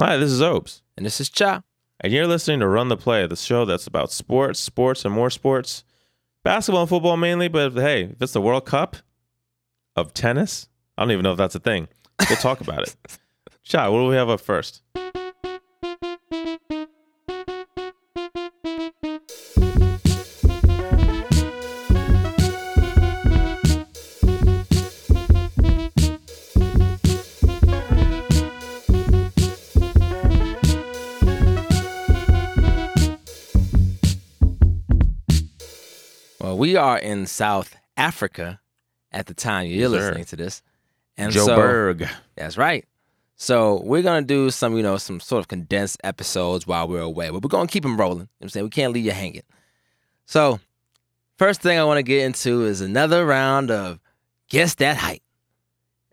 Hi, this is Opes. And this is Cha. And you're listening to Run the Play, the show that's about sports, sports, and more sports. Basketball and football mainly, but hey, if it's the World Cup of tennis, I don't even know if that's a thing. We'll talk about it. Cha, what do we have up first? We are in South Africa at the time you're sir. listening to this. And Joe so, That's right. So we're gonna do some, you know, some sort of condensed episodes while we're away, but we're gonna keep them rolling. You know I'm saying we can't leave you hanging. So, first thing I want to get into is another round of guess that height.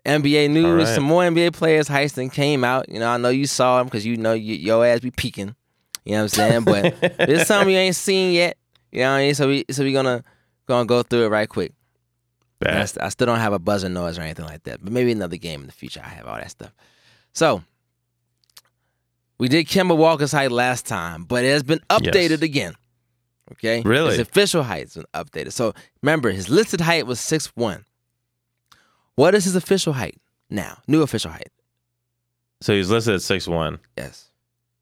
NBA news. Right. Some more NBA players heisting came out. You know, I know you saw them because you know you, your ass be peeking. You know what I'm saying? But there's some you ain't seen yet. You know what I mean? So we so we gonna gonna go through it right quick. I, st- I still don't have a buzzer noise or anything like that, but maybe another game in the future I have all that stuff. So we did Kemba Walker's height last time, but it has been updated Yes. again. Okay, Really? his official height's been updated. So remember, his listed height was six one. What is his official height now? New official height. So he's listed at six one. Yes,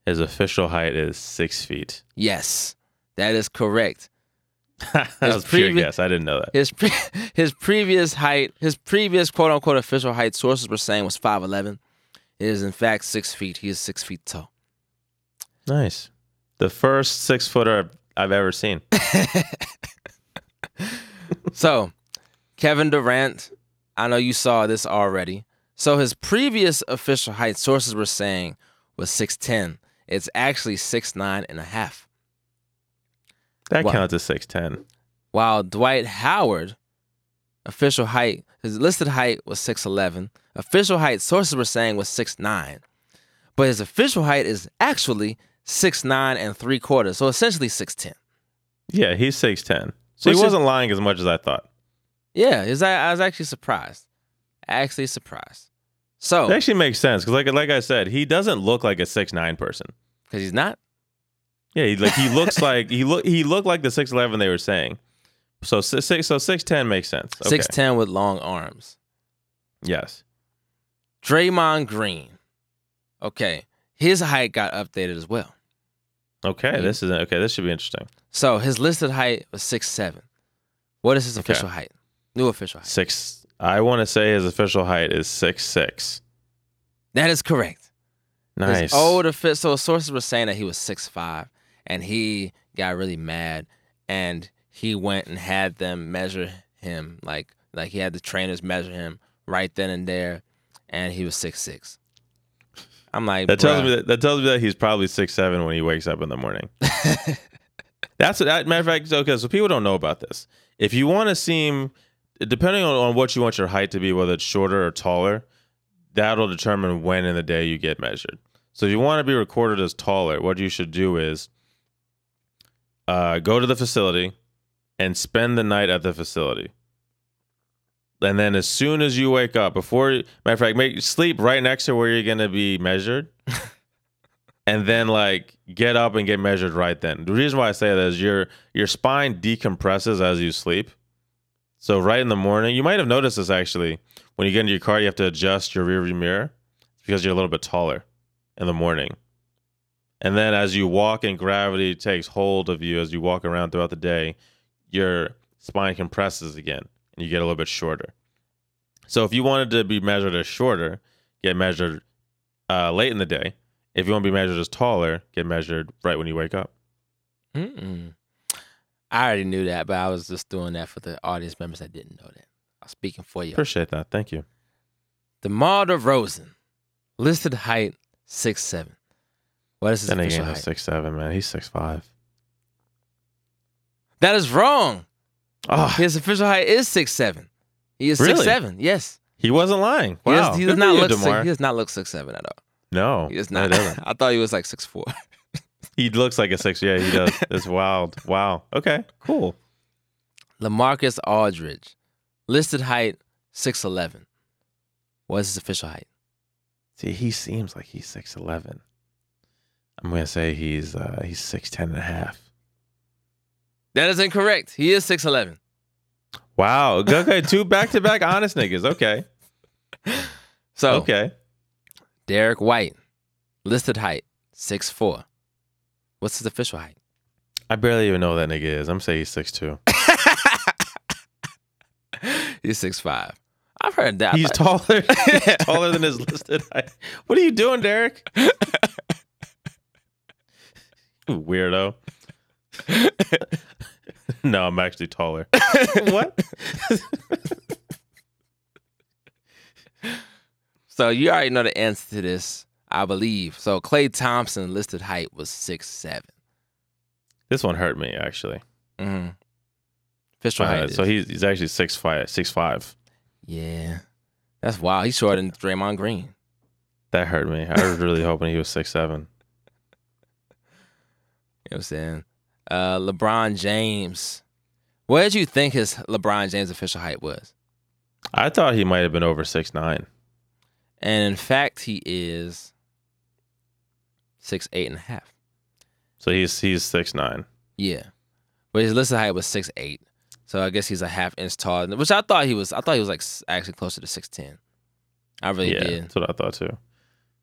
His official height is six feet. yes, that is correct. that was a pure guess. I didn't know that. His pre- his previous height, his previous quote unquote official height, sources were saying was five eleven. It is in fact six feet. He is six feet tall. Nice. The first six footer I've ever seen. So, Kevin Durant, I know you saw this already. So his previous official height, sources were saying, was six ten. It's actually six nine and a half. That Wow. counts as six ten. While Dwight Howard, official height, his listed height was six eleven. Official height, sources were saying was six nine, but his official height is actually six nine and three quarters. So essentially six ten. Yeah, he's six ten. So Which he wasn't lying as much as I thought. Yeah, is I, I was actually surprised. Actually surprised. So It actually makes sense because, like, like I said, he doesn't look like a six nine person. because he's not. Yeah, he, like he looks like he look he looked like the six eleven they were saying. So six so six ten makes sense. Okay. Six ten with long arms. Yes. Draymond Green. Okay, his height got updated as well. Okay. Yeah. This is okay. This should be interesting. So his listed height was six seven. What is his Okay. official height? New official height. Six. I want to say his official height is six six. That is correct. Nice. His old offi- so sources were saying that he was six five, and he got really mad, and he went and had them measure him, like like he had the trainers measure him right then and there, and he was six six. I'm like, That tells bruh. me that, that tells me that he's probably six seven when he wakes up in the morning. That's that matter of fact. Okay, so people don't know about this. If you want to seem, depending on, on what you want your height to be, whether it's shorter or taller, that'll determine when in the day you get measured. So if you want to be recorded as taller, what you should do is uh, go to the facility and spend the night at the facility. And then as soon as you wake up, before matter of fact, make sleep right next to where you're gonna be measured. and then like get up and get measured right then. The reason why I say that is your your spine decompresses as you sleep. So right in the morning, you might have noticed this actually. When you get into your car, you have to adjust your rearview mirror because you're a little bit taller in the morning. And then as you walk and gravity takes hold of you as you walk around throughout the day, your spine compresses again and you get a little bit shorter. So if you wanted to be measured as shorter, get measured uh, late in the day. If you want to be measured as taller, get measured right when you wake up. Mm-mm. I already knew that, but I was just doing that for the audience members that didn't know that. I was speaking for you. Appreciate that. Thank you. DeMar DeRozan, listed height six seven. What is his Then official again, height? six seven, man. He's six five. That is wrong. Oh, His official height is six seven. He is Really? six seven. Yes. he wasn't lying. He, Wow. does, he does not look. Six, he does not look six seven at all. No, He does no, not. he. I thought he was like six four. He looks like a six. Yeah, he does. It's wild. Wow. Okay. Cool. Lamarcus Aldridge, listed height six eleven. What's his official height? See, he seems like he's six eleven. I'm gonna say he's uh he's six ten and a half. That is incorrect. He is 6'11. Wow. Okay, two back to back honest niggas. Okay. So, Okay. Derrick White, listed height, six four. What's his official height? I barely even know who that nigga is. I'm saying he's six two. He's six five. I've heard that. He's taller. He's taller than his listed height. What are you doing, Derrick? You Weirdo. no, I'm actually taller. what? So you already know the answer to this, I believe. So Klay Thompson listed height was six seven. This one hurt me actually. Mm-hmm. Official Uh, height. so is- he's he's actually six five, six five. yeah, that's wild. He's shorter than Draymond Green. That hurt me. I was really hoping he was six seven. You know what I'm saying? Uh, LeBron James. What did you think his LeBron James official height was? I thought he might have been over six nine. And in fact, he is six eight and a half. So he's he's six nine. Yeah, but his listed height was six eight. So I guess he's a half inch taller, which I thought he was. I thought he was like actually closer to six ten. I really yeah, did. that's what I thought too.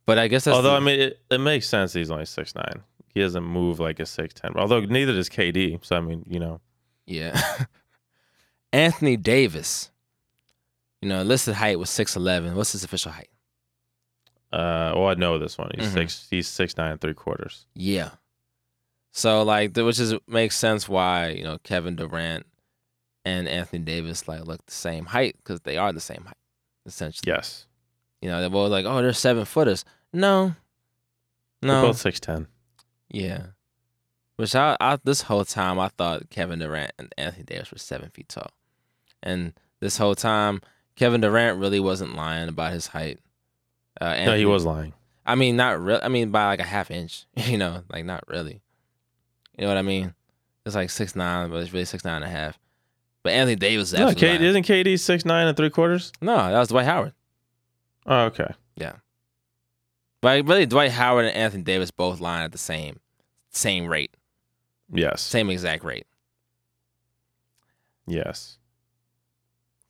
But I guess that's Although the- I mean, it, it makes sense. He's only six nine. He doesn't move like a six ten. Although neither does KD. So I mean, you know, Yeah. Anthony Davis. You know, listed height was six eleven. What's his official height? uh, well, I know this one. He's Mhm. six. He's six nine and three quarters. Yeah. So like, which is makes sense why you know Kevin Durant and Anthony Davis like look the same height because they are the same height essentially. Yes, You know, they're both like, oh, they're seven footers. No. they're No. both six ten. Yeah. Which I, I this whole time I thought Kevin Durant and Anthony Davis were seven feet tall, and this whole time Kevin Durant really wasn't lying about his height. Uh, No, he was lying. I mean, not real. I mean, by like a half inch. You know, like not really. You know what I mean? It's like six nine, but it's really six nine and a half. But Anthony Davis is No, lying. isn't KD six nine and three quarters? no, that was Dwight Howard. Oh, okay. Yeah. But really, Dwight Howard and Anthony Davis both lying at the same same rate, Yes. same exact rate. Yes.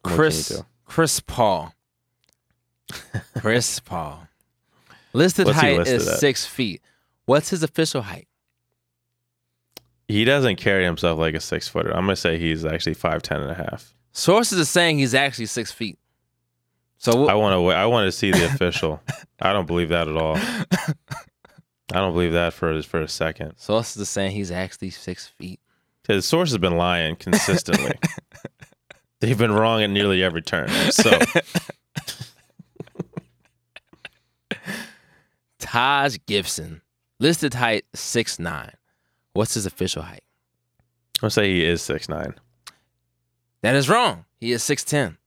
What Chris? Chris Paul. Chris Paul. Listed What's height listed is at? six feet. What's his official height? He doesn't carry himself like a six footer. I'm gonna say he's actually five ten and a half. Sources are saying he's actually six feet. So I want to. I want to see the official. I don't believe that at all. I don't believe that for for a second. sources are saying he's actually six feet. His source has been lying consistently. They've been wrong at nearly every turn. So Taj Gibson, listed height six nine. What's his official height? I'm gonna say he is six nine. That is wrong. He is six ten.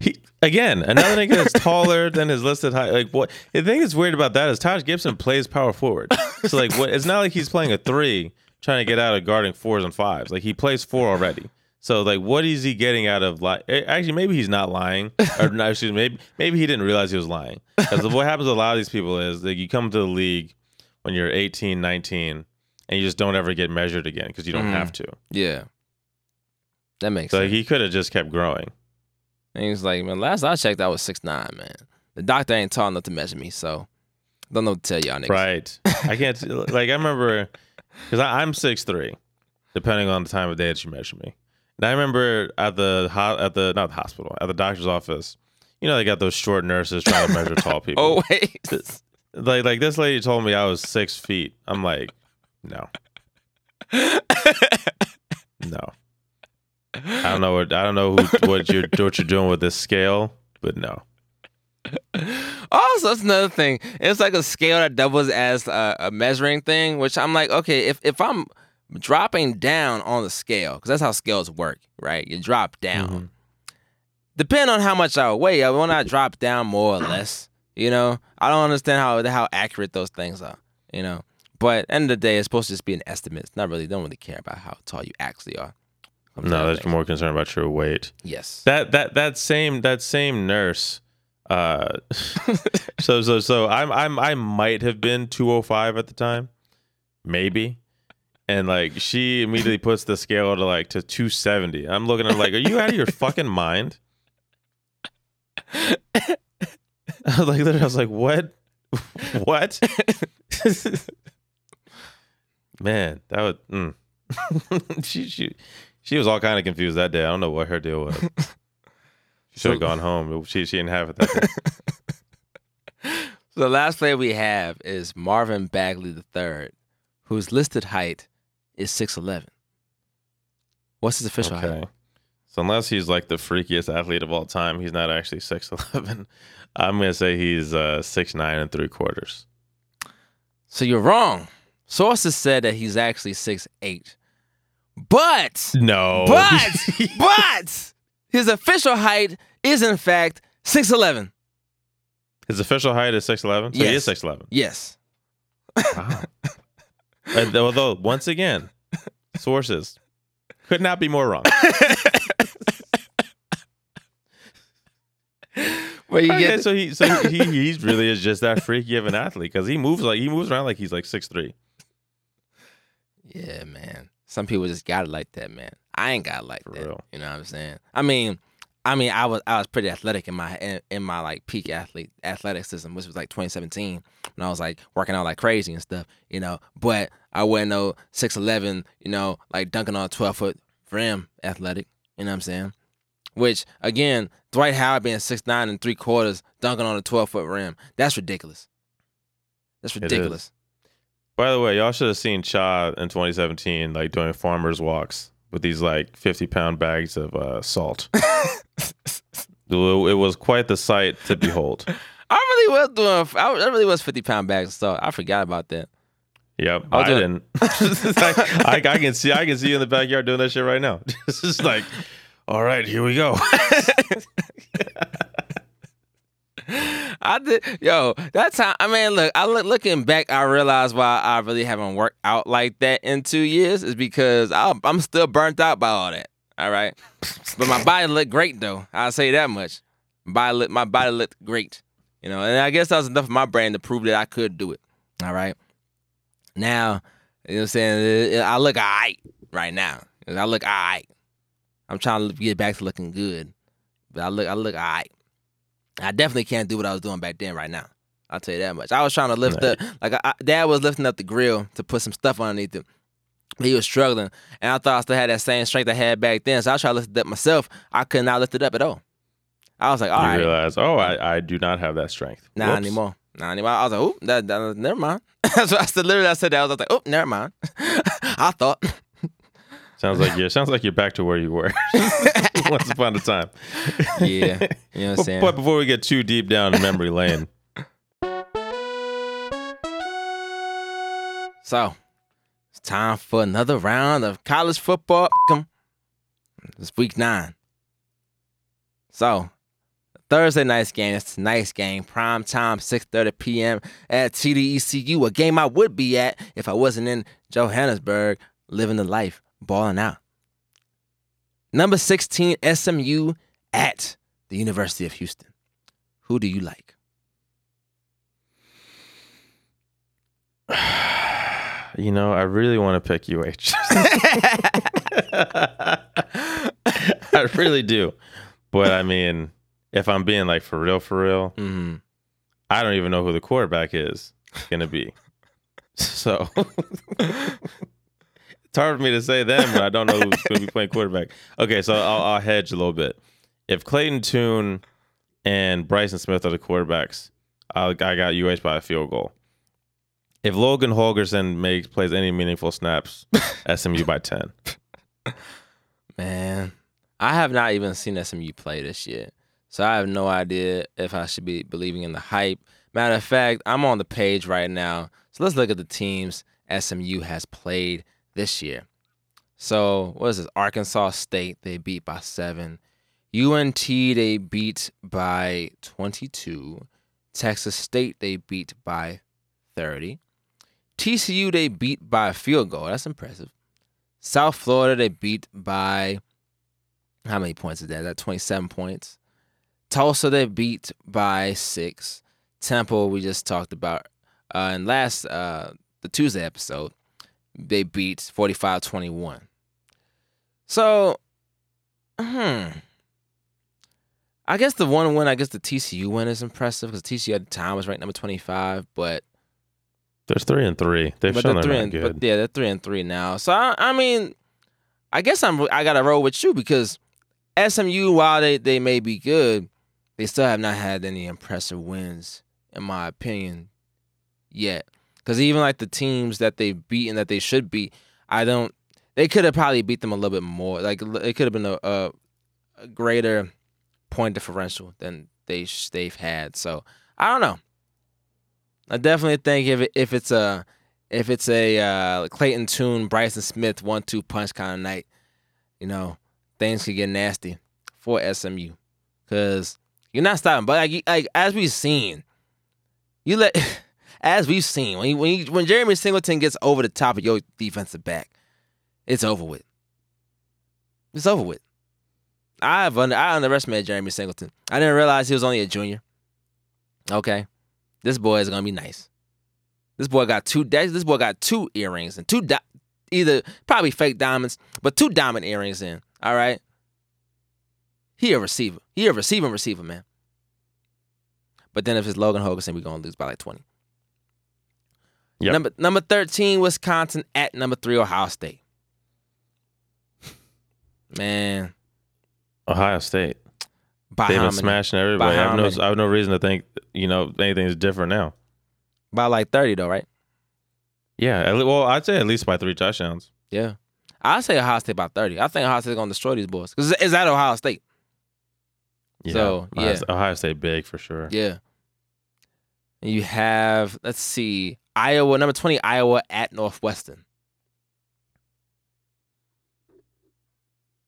He again another nigga that's taller than his listed height. Like what? The thing that's weird about that is Taj Gibson plays power forward. So like what? It's not like he's playing a three trying to get out of guarding fours and fives. Like he plays four already. So like what is he getting out of like? Actually, maybe he's not lying. Or no, excuse me. Maybe maybe he didn't realize he was lying. Because what happens to a lot of these people is that you come to the league when you're 18, 19, and you just don't ever get measured again because you don't Mhm. have to. Yeah. That makes So sense. he could have just kept growing. And he was like, man, last I checked, I was six nine, man. The doctor ain't tall enough to measure me, so don't know what to tell y'all niggas. Right. I can't like I remember because I'm six three, depending on the time of day that you measure me. And I remember at the ho- at the not the hospital at the doctor's office, you know they got those short nurses trying to measure tall people. Oh wait. Like like this lady told me I was six feet. I'm like, no, no. I don't know what I don't know who, what you're what you're doing with this scale, but no. Also, that's another thing. It's like a scale that doubles as a, a measuring thing, which I'm like, okay, if, if I'm dropping down on the scale, because that's how scales work, right? You drop down. Mhm. Depending on how much I weigh, I will not drop down more or less. You know, I don't understand how how accurate those things are. You know, but end of the day, it's supposed to just be an estimate. It's not really don't really care about how tall you actually are. No, they're more concerned about your weight. yes. That that that same that same nurse Uh, so so so I'm I'm I might have been 205 at the time, maybe. And like she immediately puts the scale to like to 270. I'm looking at like, are you out of your fucking mind? I was like, I was like, what? what? Man, that would. Mm. she she she was all kind of confused that day. I don't know what her deal was. She should have So- gone home. She she didn't have it that day. So the last player we have is Marvin Bagley III, whose listed height is 6'11. What's his official height? So unless he's like the freakiest athlete of all time, he's not actually six eleven. I'm gonna say he's uh six nine and three quarters. So you're wrong. Sources said that he's actually 6'8. But, No, but, but, his official height is in fact 6'11. his official height is six eleven. So he Yes. is six eleven. Yes. Wow. And although once again, sources could not be more wrong. You Okay, get so he so he he's really is just that freaky of an athlete because he moves like he moves around like he's like six three. Yeah, man. Some people just got it like that, man. I ain't got it like For that. real. You know what I'm saying? I mean, I mean, I was I was pretty athletic in my in, in my like peak athlete athleticism, which was like 2017 when I was like working out like crazy and stuff, you know. But I wasn't no 6'11, you know, like dunking on a 12 foot rim athletic. You know what I'm saying? Which again, Dwight Howard being six nine and three quarters, dunking on a 12 foot rim, that's ridiculous. That's ridiculous. By the way, y'all should have seen Cha in 2017, like doing farmers walks with these like 50 pound bags of uh, salt. it was quite the sight to behold. I really was doing. I really was 50 pound bags of salt. I forgot about that. Yep, I I, didn't. I, I, I can see, I can see you in the backyard doing that shit right now. It's just like, all right, here we go. I did, yo. That time, I mean, look, I look looking back, I realized why I really haven't worked out like that in two years is because I'm, I'm still burnt out by all that. All right, but my body looked great though. I'll say that much. Body, look, my body looked great. You know, and I guess that was enough of my brain to prove that I could do it. All right. Now, you know what I'm saying? I look all right right now. I look all right. I'm trying to get back to looking good, but I look, I look all right. I definitely can't do what I was doing back then right now. I'll tell you that much. I was trying to lift Right. up, like I, Dad was lifting up the grill to put some stuff underneath it. He was struggling, and I thought I still had that same strength I had back then. So I tried to lift it up myself. I could not lift it up at all. I was like, all you right, realize, oh, I, I do not have that strength. not Whoops. anymore. Not anymore. I was like, oh, that, that, never mind. That's what I said. Literally, I said that. I was like, oh, never mind. I thought. Sounds like you're sounds like you're back to where you were once upon a time. Yeah, you know what I'm saying. but before we get too deep down memory lane, So it's time for another round of college football. It's week nine. So Thursday night's game. It's tonight's game. Prime time, 6:30 p.m. at TDECU. A game I would be at if I wasn't in Johannesburg, living the life, balling out. Number 16 SMU at the University of Houston. Who do you like? you know, I really want to pick UH. I really do. But I mean, if I'm being like for real, for real, hmm I don't even know who the quarterback is going to be. So it's hard for me to say them, but I don't know who's going to be playing quarterback. Okay, so I'll, I'll hedge a little bit. If Clayton Tune and Bryson Smith are the quarterbacks, I'll, I got UH by a field goal. If Logan Holgorsen makes plays any meaningful snaps, SMU by ten. Man, I have not even seen SMU play this year. So I have no idea if I should be believing in the hype. Matter of fact, I'm on the page right now. So let's look at the teams SMU has played this year. So what is this? Arkansas State, they beat by seven. UNT, they beat by 22. Texas State, they beat by 30. TCU, they beat by a field goal. That's impressive. South Florida, they beat by how many points is that? That 27 points. Tulsa they beat by six. Temple we just talked about. Uh, and last uh, the Tuesday episode, they beat 45-21. So, hmm. I guess the one win, I guess the TCU win is impressive because TCU at the time was ranked number 25, but There's three and three. They've shown they're they're three and good. but yeah, they're three and three now. So I, I mean, I guess I'm I gotta roll with you because SMU, while they they may be good, they still have not had any impressive wins, in my opinion, yet. Because even like the teams that they've beaten that they should beat, I don't. They could have probably beat them a little bit more. Like it could have been a, a, a greater point differential than they they've had. So I don't know. I definitely think if it, if it's a if it's a uh, Clayton Tune, Bryson Smith one two punch kind of night, you know, things could get nasty for SMU because you're not stopping. But like, like as we've seen, you let as we've seen when you, when you, when Jeremy Singleton gets over the top of your defensive back, it's over with. It's over with. I've under, I underestimated Jeremy Singleton. I didn't realize he was only a junior. Okay, this boy is gonna be nice. This boy got two. This boy got two earrings and two di- either probably fake diamonds, but two diamond earrings in. All right. He a receiver. He a receiving receiver, man. But then if it's Logan Hogan, we're gonna lose by like twenty. Yep. Number number thirteen, Wisconsin at number three, Ohio State. Man, Ohio State. by They've been smashing everybody. I have, no. I have no reason to think you know anything's different now. By like thirty though, right? Yeah. Well, I'd say at least by three touchdowns. Yeah. I'd say Ohio State by thirty. I think Ohio State's gonna destroy these boys because it's at Ohio State. Yeah. So, yeah. Ohio State big for sure. Yeah. You have let's see Iowa number twenty Iowa at Northwestern.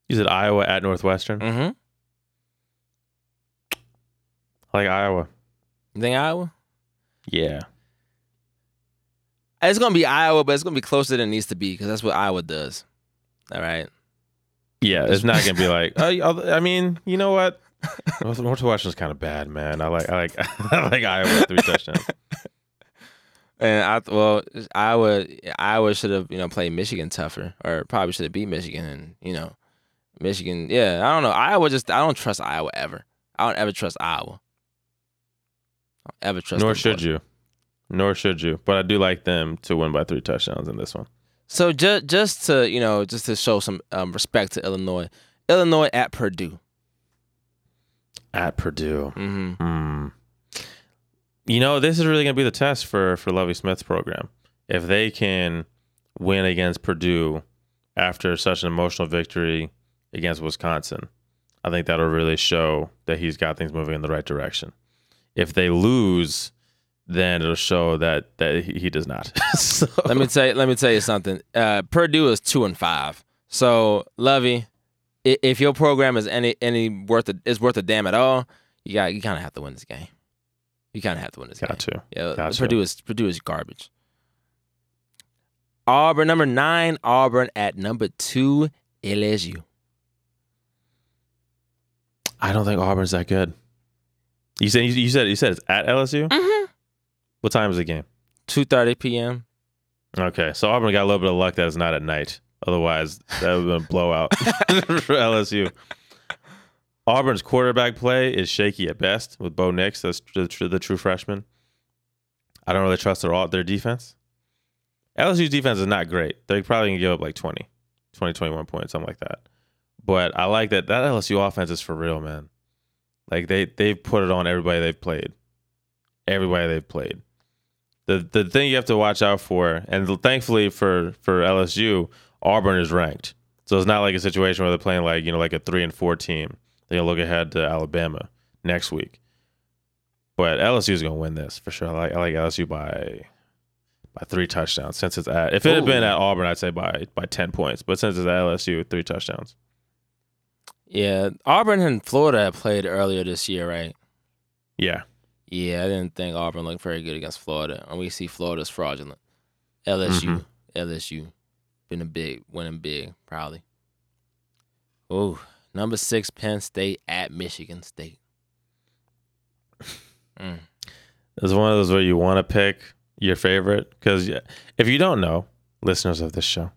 You said Iowa at Northwestern. Mm-hmm. I like Iowa. You think Iowa? Yeah. It's gonna be Iowa, but it's gonna be closer than it needs to be because that's what Iowa does. All right. Yeah, it's not gonna be like. Uh, I mean, you know what? North- Northwestern's kind of bad, man. I like, I like, I like Iowa three touchdowns. And I well Iowa Iowa should have you know played Michigan tougher or probably should have beat Michigan and you know Michigan yeah I don't know Iowa just I don't trust Iowa ever I don't ever trust Iowa. I don't ever trust. Nor them should boys. you. Nor should you. But I do like them to win by three touchdowns in this one. So just just to you know just to show some um, respect to Illinois, Illinois at Purdue. At Purdue. Mm-hmm. Hmm. You know, this is really going to be the test for for Lovie Smith's program. If they can win against Purdue after such an emotional victory against Wisconsin, I think that'll really show that he's got things moving in the right direction. If they lose, then it'll show that that he, does not. so, Let me tell you, let me tell you something. Uh, Purdue is two and five. So Lovie, if your program is any any worth a, is worth a damn at all, you got you kind of have to win this game. You kind of have to win this got game. to. Yeah, Gotcha. Purdue is Purdue is garbage. Auburn number nine, Auburn at number two, LSU. I don't think Auburn's that good. You said you said you said it's at LSU. Mm-hmm. What time is the game? Two thirty p.m. Okay, so Auburn got a little bit of luck that it's not at night. Otherwise, that would have been a blowout for LSU. Auburn's quarterback play is shaky at best with Bo Nix, that's the, the true freshman. I don't really trust their their defense. LSU's defense is not great. They're probably going to give up like 20, 20, 21 points, something like that. But I like that that LSU offense is for real, man. Like they they've put it on everybody they've played. Everybody they've played the the thing you have to watch out for, and thankfully for for LSU, Auburn is ranked, so it's not like a situation where they're playing like you know like a three and four team. They're look ahead to Alabama next week, but LSU is gonna win this for sure. I like I like LSU by by three touchdowns. Since it's at if it had been at Auburn, I'd say by by ten points, but since it's at LSU, three touchdowns. Yeah, Auburn and Florida have played earlier this year, right? Yeah, Yeah, I didn't think Auburn looked very good against Florida, and we see Florida's fraudulent. LSU, Mhm. LSU, been a big winning big, probably. Oh, number six, Penn State at Michigan State. Mm. It's one of those where you want to pick your favorite because if you don't know, listeners of this show,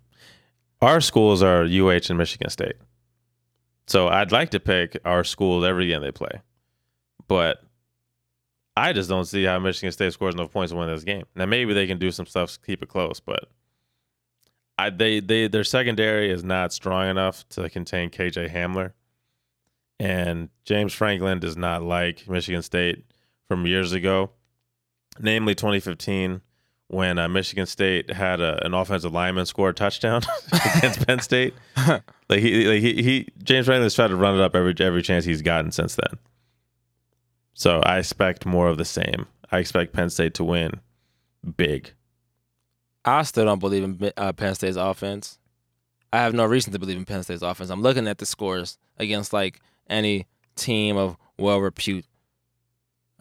our schools are UH and Michigan State. So I'd like to pick our schools every game they play, but I just don't see how Michigan State scores enough points to win this game. Now maybe they can do some stuff to keep it close, but I they they their secondary is not strong enough to contain KJ Hamler, and James Franklin does not like Michigan State from years ago, namely 2015 when uh, Michigan State had a, an offensive lineman score a touchdown against Penn State. like he, like he, he, James Franklin's tried to run it up every every chance he's gotten since then. So I expect more of the same. I expect Penn State to win big. I still don't believe in uh, Penn State's offense. I have no reason to believe in Penn State's offense. I'm looking at the scores against like any team of well repute.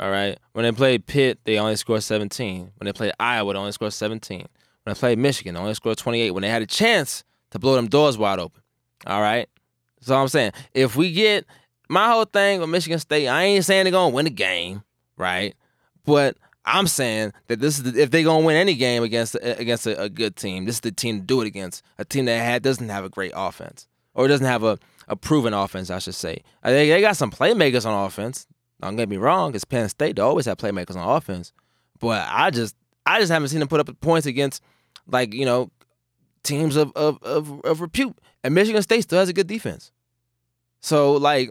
All right. When they played Pitt, they only scored 17. When they played Iowa, they only scored 17. When they played Michigan, they only scored 28. When they had a chance to blow them doors wide open. All right. So I'm saying if we get my whole thing with Michigan State, I ain't saying they're gonna win the game, right? But I'm saying that this is the, if they're gonna win any game against against a, a, good team, this is the team to do it against a team that had, doesn't have a great offense or doesn't have a, a proven offense, I should say. They, they got some playmakers on offense. Don't get me wrong, it's Penn State. They always have playmakers on offense, but I just I just haven't seen them put up points against like you know teams of of of, of repute. And Michigan State still has a good defense. So like,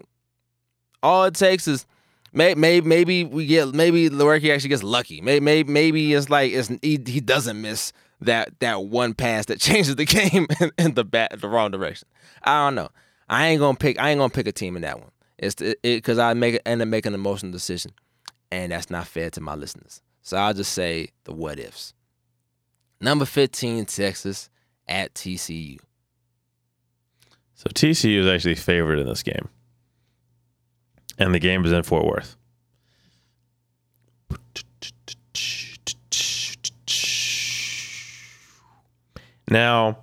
all it takes is Maybe, maybe, maybe we get maybe Lewerke actually gets lucky. Maybe, maybe, maybe it's like it's, he, he doesn't miss that that one pass that changes the game in, in the bat the wrong direction. I don't know. I ain't gonna pick. I ain't gonna pick a team in that one. It's because it, I make end up making an emotional decision, and that's not fair to my listeners. So I'll just say the what ifs. Number fifteen, Texas at TCU. So TCU is actually favored in this game and the game is in Fort Worth. Now,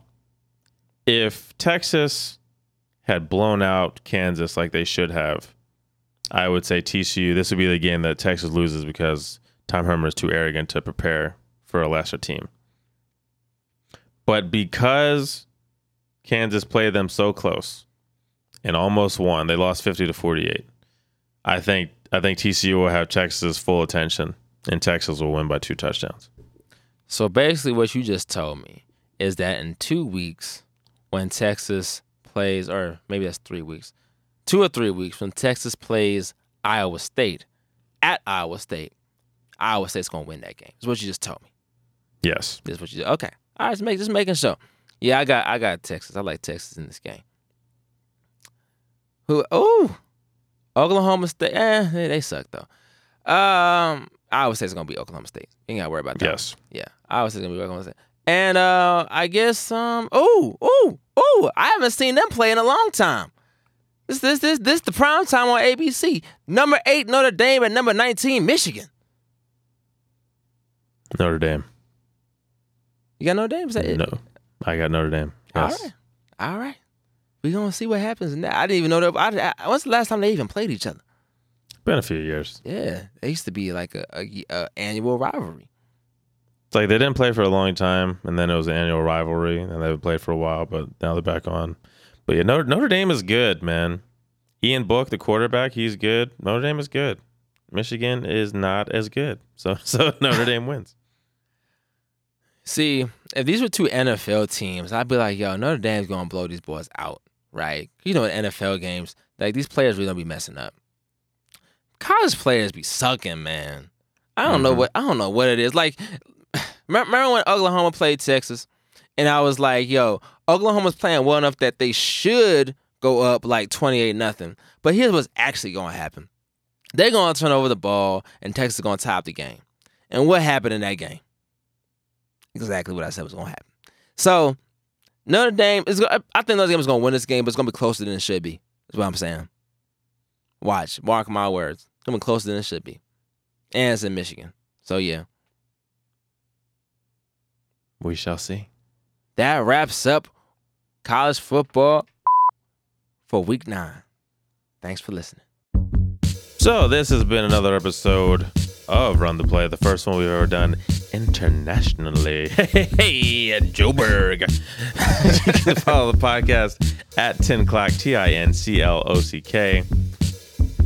if Texas had blown out Kansas like they should have, I would say TCU, this would be the game that Texas loses because Tom Herman is too arrogant to prepare for a lesser team. But because Kansas played them so close and almost won, they lost 50 to 48. I think I think TCU will have Texas full attention, and Texas will win by two touchdowns. So basically, what you just told me is that in two weeks, when Texas plays, or maybe that's three weeks, two or three weeks, when Texas plays Iowa State at Iowa State, Iowa State's gonna win that game. Is what you just told me. Yes. That's what you. Okay. All right. Just make just making sure. Yeah, I got I got Texas. I like Texas in this game. Who? Oh, Oklahoma State, eh, they suck though. Um, I would say it's gonna be Oklahoma State. You ain't gotta worry about that. Yes. Yeah, I would say it's gonna be Oklahoma State. And uh, I guess um, oh, oh, oh, I haven't seen them play in a long time. This, this, this, this, the prime time on ABC. Number eight Notre Dame and number nineteen Michigan. Notre Dame. You got Notre Dame? Is that it? No, I got Notre Dame. Yes. All right, all right. We gonna see what happens. And I didn't even know that. I, I, when's the last time they even played each other? Been a few years. Yeah, they used to be like a, a, a annual rivalry. It's like they didn't play for a long time, and then it was an annual rivalry, and they played for a while, but now they're back on. But yeah, Notre, Notre Dame is good, man. Ian Book, the quarterback, he's good. Notre Dame is good. Michigan is not as good. So so Notre Dame wins. See, if these were two NFL teams, I'd be like, yo, Notre Dame's gonna blow these boys out right? You know, in NFL games, like these players really don't be messing up. College players be sucking, man. I don't mm-hmm. know what I don't know what it is. Like, remember when Oklahoma played Texas, and I was like, "Yo, Oklahoma's playing well enough that they should go up like twenty eight nothing." But here's what's actually going to happen: they're going to turn over the ball, and Texas is going to top the game. And what happened in that game? Exactly what I said was going to happen. So Notre Dame is. I think Notre Dame is going to win this game, but it's going to be closer than it should be. That's what I'm saying. Watch, mark my words. It's going to be closer than it should be, and it's in Michigan. So yeah, we shall see. That wraps up college football for Week Nine. Thanks for listening. So this has been another episode of Run the Play, the first one we've ever done internationally. Hey, hey, hey Joburg. you can follow the podcast at 10 Clock, T I N C L O C K.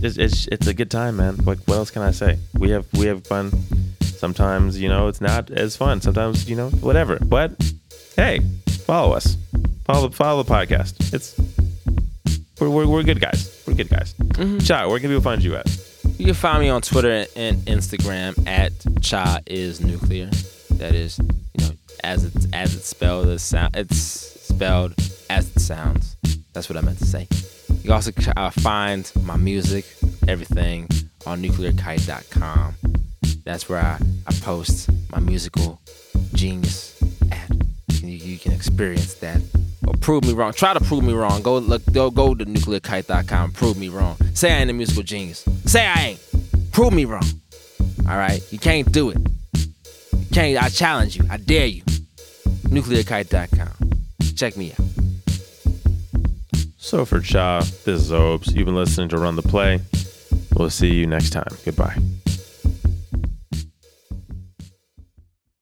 It's, it's it's a good time, man. Like, what else can I say? We have we have fun. Sometimes, you know, it's not as fun. Sometimes, you know, whatever. But hey, follow us. Follow follow the podcast. It's we're, we're, we're good guys. We're good guys. Mm-hmm. Cha, where can people find you at? You can find me on Twitter and Instagram at Cha is nuclear. That is, you know, as it's as it's spelled, it's, sound, it's spelled as it sounds. That's what I meant to say. You can also uh, find my music, everything on nuclearkite.com. That's where I, I post my musical genius at. You, you can experience that or prove me wrong. Try to prove me wrong. Go look. Go go to nuclearkite.com. Prove me wrong. Say I ain't a musical genius. Say I ain't. Prove me wrong. All right. You can't do it. You can't. I challenge you. I dare you. Nuclearkite.com. Check me out. So for Cha, this is Obes. You've been listening to Run the Play. We'll see you next time. Goodbye.